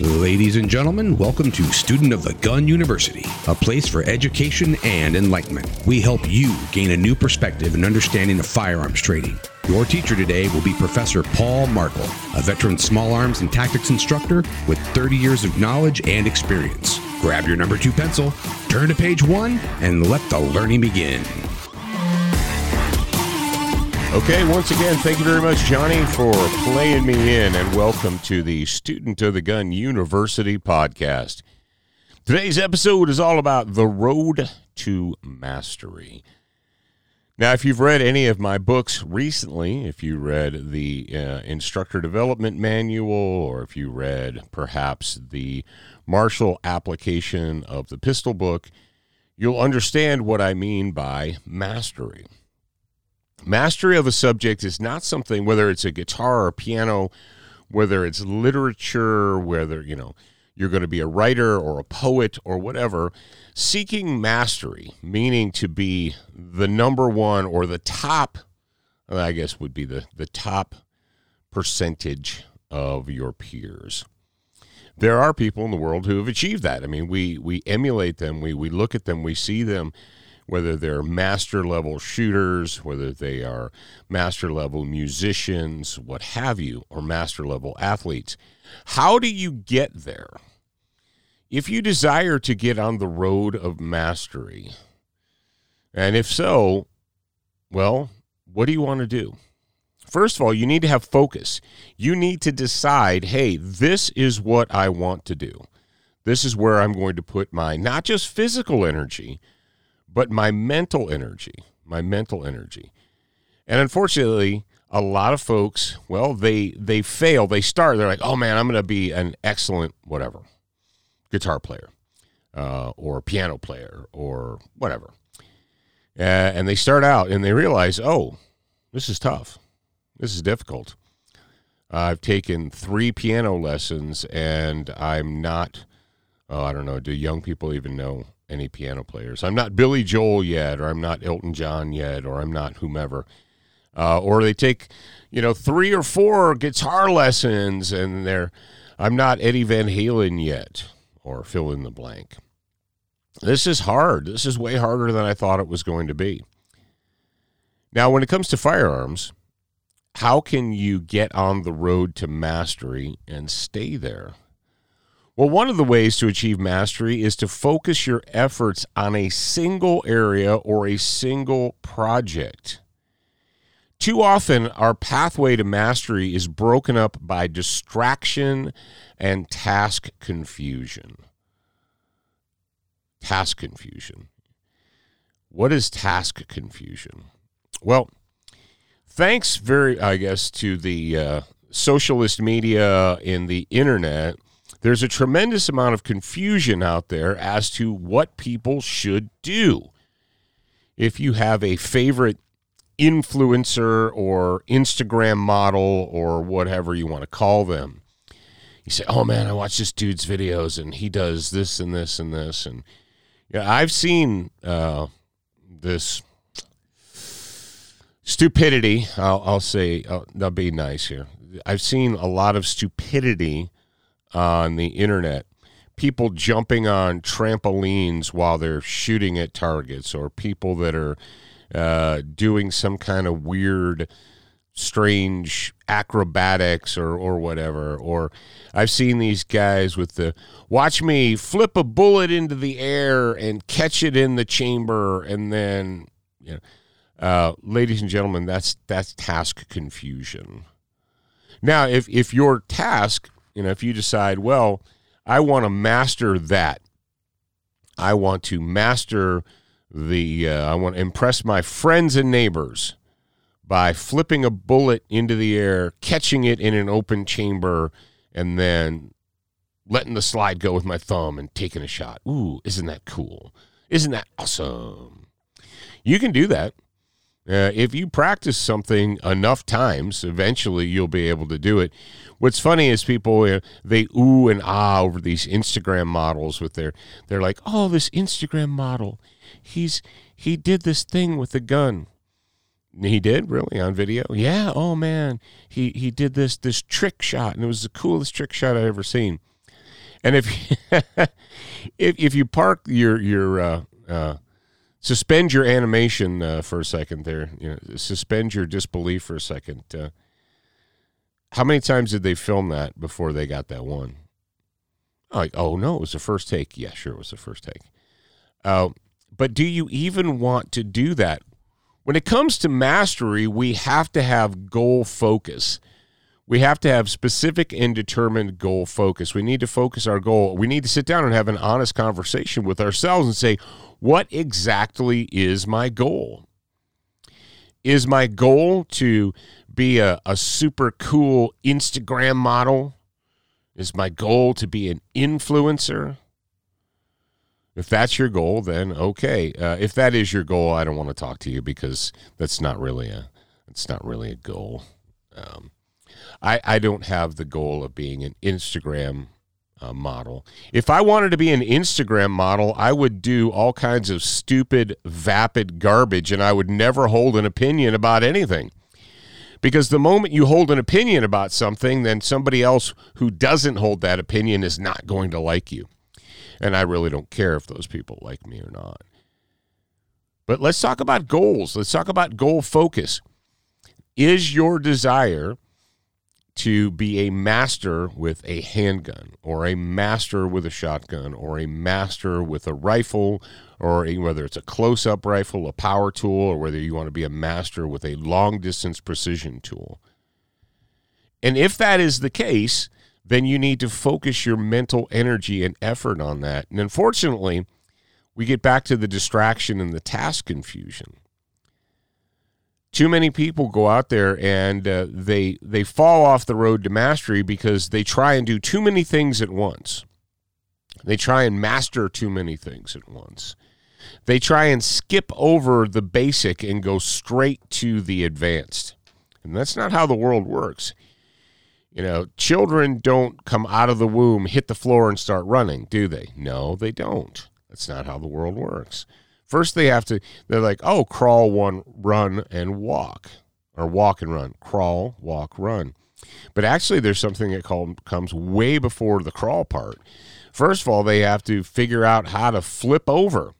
Ladies and gentlemen, welcome to Student of the Gun University, a place for education and enlightenment. We help you gain a new perspective and understanding of firearms trading. Your teacher today will be Professor Paul Markel, a veteran small arms and tactics instructor with 30 years of knowledge and experience. Grab your number two pencil, turn to page one, and let the learning begin. Okay, once again, thank you very much, Johnny, for playing me in, and welcome to the Student of the Gun University podcast. Today's episode is all about the road to mastery. Now, if you've read any of my books recently, if you read the uh, instructor development manual, or if you read perhaps the martial application of the pistol book, you'll understand what I mean by mastery. Mastery of a subject is not something, whether it's a guitar or piano, whether it's literature, whether, you know, you're going to be a writer or a poet or whatever, seeking mastery, meaning to be the number one or the top, uh, I guess would be the, the top percentage of your peers. There are people in the world who have achieved that. I mean, we, we emulate them, we, we look at them, we see them whether they're master level shooters, whether they are master level musicians, what have you, or master level athletes. How do you get there? If you desire to get on the road of mastery, and if so, well, what do you want to do? First of all, you need to have focus. You need to decide hey, this is what I want to do. This is where I'm going to put my not just physical energy, but my mental energy, my mental energy. And unfortunately, a lot of folks, well, they they fail. They start. They're like, "Oh man, I'm going to be an excellent whatever, guitar player, uh, or piano player, or whatever." Uh, and they start out and they realize, "Oh, this is tough. This is difficult. I've taken three piano lessons, and I'm not. Oh, I don't know. Do young people even know any piano players. I'm not Billy Joel yet, or I'm not Elton John yet, or I'm not whomever. Uh, or they take, you know, three or four guitar lessons, and they're, I'm not Eddie Van Halen yet, or fill in the blank. This is hard. This is way harder than I thought it was going to be. Now, when it comes to firearms, how can you get on the road to mastery and stay there? Well, one of the ways to achieve mastery is to focus your efforts on a single area or a single project. Too often, our pathway to mastery is broken up by distraction and task confusion. Task confusion. What is task confusion? Well, thanks very, I guess, to the uh, socialist media and the internet there's a tremendous amount of confusion out there as to what people should do. If you have a favorite influencer or Instagram model or whatever you want to call them, you say, "Oh man, I watch this dude's videos and he does this and this and this." And yeah, I've seen uh, this stupidity. I'll, I'll say, I'll be nice here. I've seen a lot of stupidity on the internet people jumping on trampolines while they're shooting at targets or people that are uh, doing some kind of weird strange acrobatics or or whatever. Or I've seen these guys with the watch me flip a bullet into the air and catch it in the chamber and then you know. Uh, ladies and gentlemen that's that's task confusion. Now if if your task you know, if you decide, well, I want to master that, I want to master the, uh, I want to impress my friends and neighbors by flipping a bullet into the air, catching it in an open chamber, and then letting the slide go with my thumb and taking a shot. Ooh, isn't that cool? Isn't that awesome? You can do that. Uh, if you practice something enough times, eventually you'll be able to do it. What's funny is people uh, they ooh and ah over these Instagram models with their they're like, oh, this Instagram model, he's he did this thing with a gun. He did really on video. Yeah. Oh man, he he did this this trick shot, and it was the coolest trick shot I ever seen. And if if if you park your your uh, uh, suspend your animation uh, for a second there, you know, suspend your disbelief for a second. Uh, how many times did they film that before they got that one? Like, oh no, it was the first take. Yeah, sure, it was the first take. Uh, but do you even want to do that? When it comes to mastery, we have to have goal focus. We have to have specific and determined goal focus. We need to focus our goal. We need to sit down and have an honest conversation with ourselves and say, what exactly is my goal? Is my goal to be a, a super cool Instagram model? Is my goal to be an influencer? If that's your goal, then okay. Uh, if that is your goal, I don't want to talk to you because that's not really a that's not really a goal. Um, I I don't have the goal of being an Instagram uh, model. If I wanted to be an Instagram model, I would do all kinds of stupid, vapid garbage, and I would never hold an opinion about anything. Because the moment you hold an opinion about something, then somebody else who doesn't hold that opinion is not going to like you. And I really don't care if those people like me or not. But let's talk about goals. Let's talk about goal focus. Is your desire to be a master with a handgun or a master with a shotgun or a master with a rifle or a, whether it's a close-up rifle, a power tool or whether you want to be a master with a long distance precision tool. And if that is the case, then you need to focus your mental energy and effort on that. And unfortunately, we get back to the distraction and the task confusion. Too many people go out there and uh, they they fall off the road to mastery because they try and do too many things at once. They try and master too many things at once. They try and skip over the basic and go straight to the advanced. And that's not how the world works. You know, children don't come out of the womb, hit the floor, and start running, do they? No, they don't. That's not how the world works. First, they have to, they're like, oh, crawl, one, run, and walk, or walk and run. Crawl, walk, run. But actually, there's something that called, comes way before the crawl part. First of all, they have to figure out how to flip over.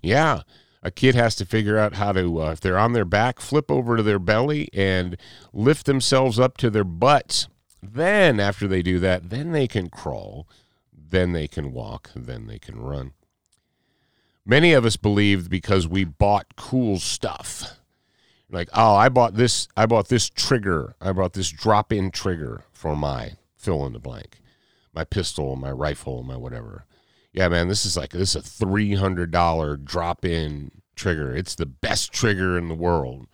Yeah, a kid has to figure out how to, uh, if they're on their back, flip over to their belly and lift themselves up to their butts. Then, after they do that, then they can crawl, then they can walk, then they can run. Many of us believed because we bought cool stuff. Like, oh, I bought this I bought this trigger. I bought this drop-in trigger for my fill in the blank. My pistol, my rifle, my whatever. Yeah, man, this is like this is a $300 drop-in trigger. It's the best trigger in the world.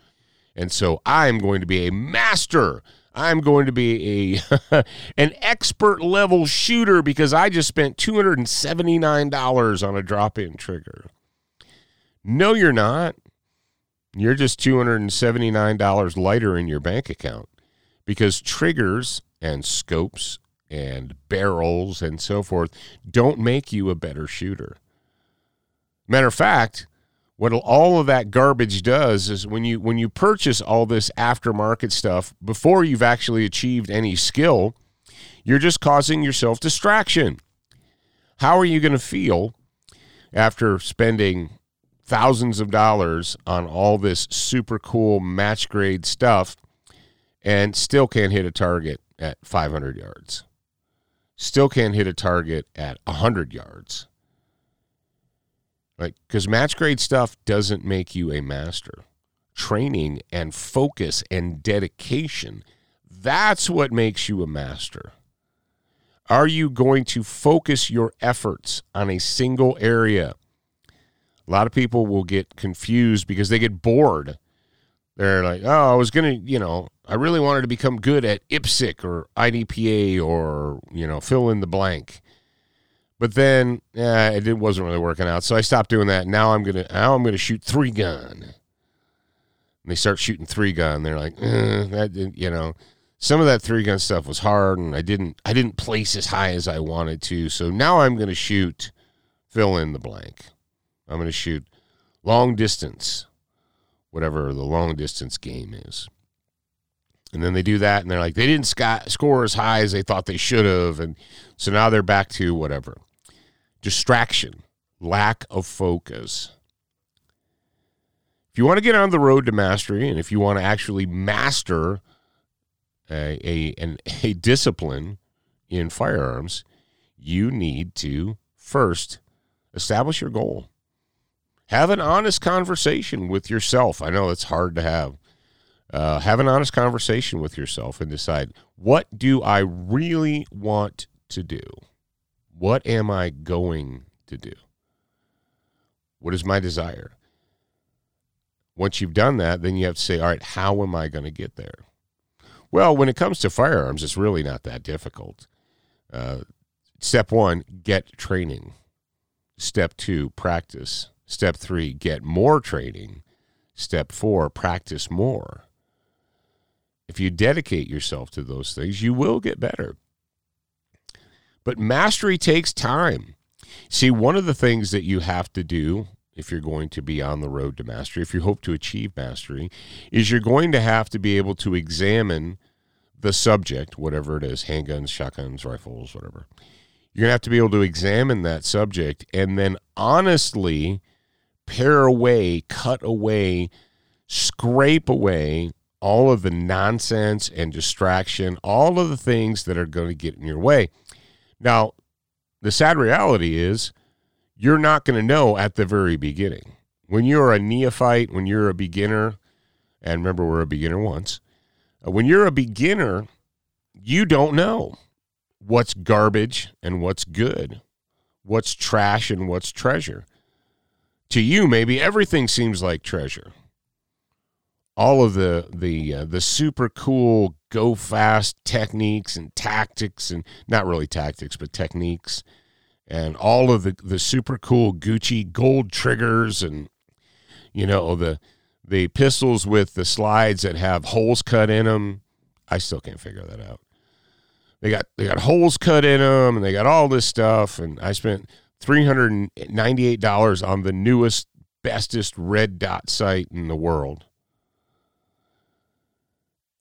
And so I'm going to be a master I'm going to be a an expert level shooter because I just spent $279 on a drop-in trigger. No, you're not. You're just $279 lighter in your bank account because triggers and scopes and barrels and so forth don't make you a better shooter. Matter of fact, what all of that garbage does is when you when you purchase all this aftermarket stuff before you've actually achieved any skill, you're just causing yourself distraction. How are you going to feel after spending thousands of dollars on all this super cool match grade stuff and still can't hit a target at 500 yards? Still can't hit a target at 100 yards like, because match grade stuff doesn't make you a master. Training and focus and dedication, that's what makes you a master. Are you going to focus your efforts on a single area? A lot of people will get confused because they get bored. They're like, oh, I was going to, you know, I really wanted to become good at IPSC or IDPA or, you know, fill in the blank. But then yeah, it wasn't really working out, so I stopped doing that. Now I'm gonna now I'm gonna shoot three gun. And they start shooting three gun. They're like, eh, that you know, some of that three gun stuff was hard, and I didn't I didn't place as high as I wanted to. So now I'm gonna shoot fill in the blank. I'm gonna shoot long distance, whatever the long distance game is. And then they do that and they're like, they didn't sc- score as high as they thought they should have. And so now they're back to whatever distraction, lack of focus. If you want to get on the road to mastery and if you want to actually master a, a, an, a discipline in firearms, you need to first establish your goal. Have an honest conversation with yourself. I know it's hard to have. Uh, have an honest conversation with yourself and decide what do I really want to do? What am I going to do? What is my desire? Once you've done that, then you have to say, all right, how am I going to get there? Well, when it comes to firearms, it's really not that difficult. Uh, step one, get training. Step two, practice. Step three, get more training. Step four, practice more. If you dedicate yourself to those things, you will get better. But mastery takes time. See, one of the things that you have to do if you're going to be on the road to mastery, if you hope to achieve mastery, is you're going to have to be able to examine the subject, whatever it is handguns, shotguns, rifles, whatever. You're going to have to be able to examine that subject and then honestly pare away, cut away, scrape away all of the nonsense and distraction, all of the things that are going to get in your way. Now, the sad reality is you're not going to know at the very beginning. When you're a neophyte, when you're a beginner, and remember, we're a beginner once, uh, when you're a beginner, you don't know what's garbage and what's good, what's trash and what's treasure. To you, maybe everything seems like treasure. All of the the uh, the super cool go fast techniques and tactics and not really tactics but techniques and all of the, the super cool Gucci gold triggers and you know the the pistols with the slides that have holes cut in them. I still can't figure that out. They got they got holes cut in them and they got all this stuff and I spent $398 on the newest bestest red dot sight in the world.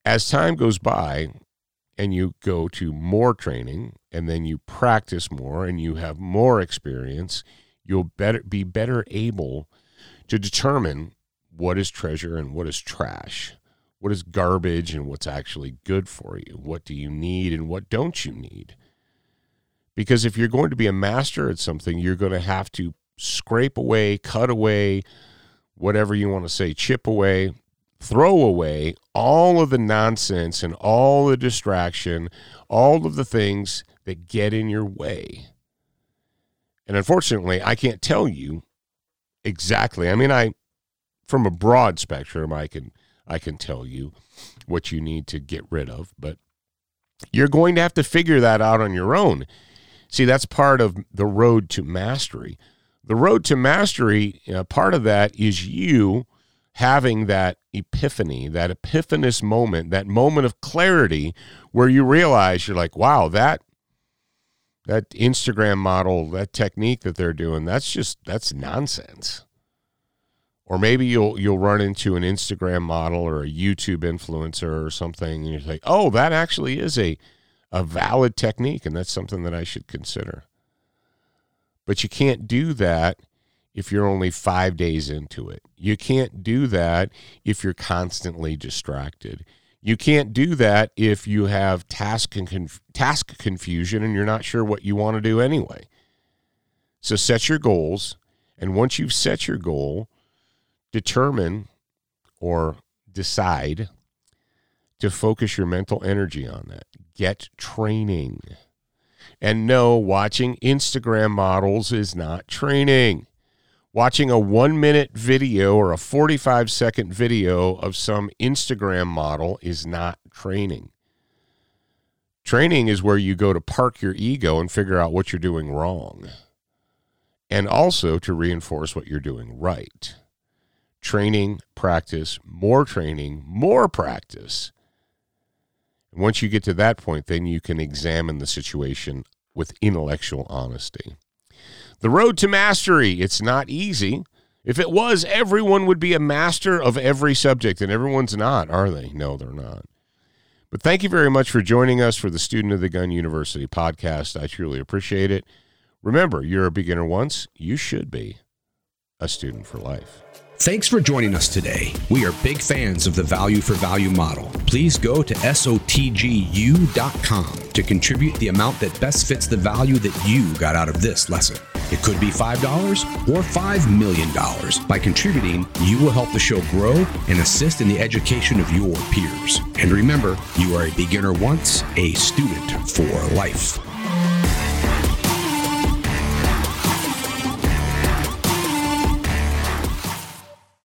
As time goes by, and you go to more training and then you practice more and you have more experience, you'll better be better able to determine what is treasure and what is trash. What is garbage and what's actually good for you? What do you need and what don't you need? Because if you're going to be a master at something, you're going to have to scrape away, cut away, whatever you want to say, chip away throw away all of the nonsense and all the distraction, all of the things that get in your way. And unfortunately, I can't tell you exactly. I mean, I from a broad spectrum, I can I can tell you what you need to get rid of, but you're going to have to figure that out on your own. See, that's part of the road to mastery. The road to mastery, you know, part of that is you having that epiphany, that epiphanous moment, that moment of clarity where you realize you're like, wow, that that Instagram model, that technique that they're doing, that's just that's nonsense. Or maybe you'll you'll run into an Instagram model or a YouTube influencer or something, and you're like, oh, that actually is a a valid technique, and that's something that I should consider. But you can't do that if you're only five days into it. You can't do that if you're constantly distracted. You can't do that if you have task and conf- task confusion and you're not sure what you want to do anyway. So set your goals, and once you've set your goal, determine or decide to focus your mental energy on that. Get training. And no, watching Instagram models is not training watching a one minute video or a 45 second video of some Instagram model is not training. Training is where you go to park your ego and figure out what you're doing wrong, and also to reinforce what you're doing right. Training, practice, more training, more practice. And once you get to that point, then you can examine the situation with intellectual honesty. The road to mastery, it's not easy. If it was, everyone would be a master of every subject, and everyone's not, are they? No, they're not. But thank you very much for joining us for the Student of the Gun University podcast. I truly appreciate it. Remember, you're a beginner once, you should be a student for life. Thanks for joining us today. We are big fans of the value for value model. Please go to SOTGU.com to contribute the amount that best fits the value that you got out of this lesson. It could be $5 or $5 million. By contributing, you will help the show grow and assist in the education of your peers. And remember, you are a beginner once, a student for life.